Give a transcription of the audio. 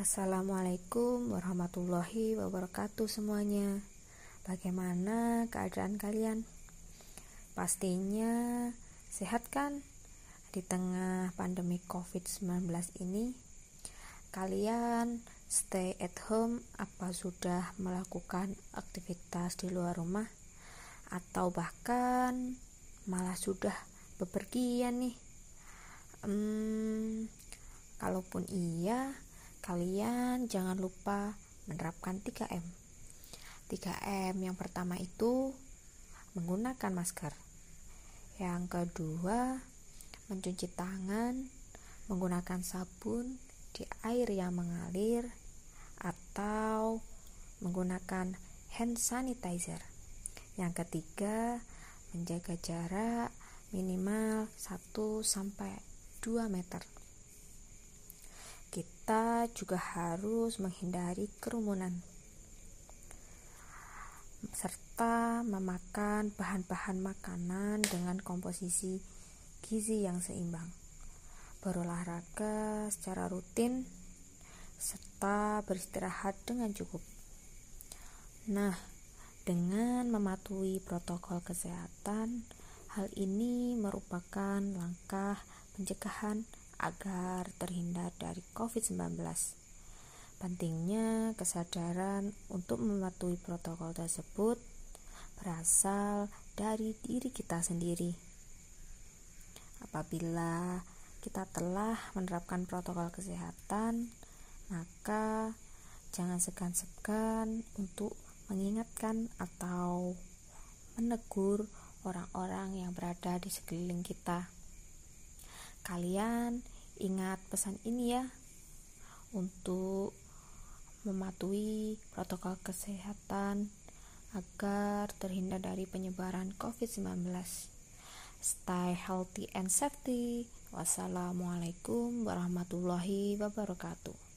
Assalamualaikum warahmatullahi wabarakatuh semuanya. Bagaimana keadaan kalian? Pastinya sehat kan? Di tengah pandemi COVID-19 ini, kalian stay at home apa sudah melakukan aktivitas di luar rumah atau bahkan malah sudah bepergian nih? Hmm, kalaupun iya, kalian jangan lupa menerapkan 3M. 3M yang pertama itu menggunakan masker. Yang kedua, mencuci tangan menggunakan sabun di air yang mengalir atau menggunakan hand sanitizer. Yang ketiga, menjaga jarak minimal 1 sampai 2 meter kita juga harus menghindari kerumunan serta memakan bahan-bahan makanan dengan komposisi gizi yang seimbang. Berolahraga secara rutin serta beristirahat dengan cukup. Nah, dengan mematuhi protokol kesehatan, hal ini merupakan langkah pencegahan agar terhindar dari COVID-19. Pentingnya kesadaran untuk mematuhi protokol tersebut berasal dari diri kita sendiri. Apabila kita telah menerapkan protokol kesehatan, maka jangan segan-segan untuk mengingatkan atau menegur orang-orang yang berada di sekeliling kita. Kalian ingat pesan ini ya untuk mematuhi protokol kesehatan agar terhindar dari penyebaran COVID-19. Stay healthy and safety. Wassalamualaikum warahmatullahi wabarakatuh.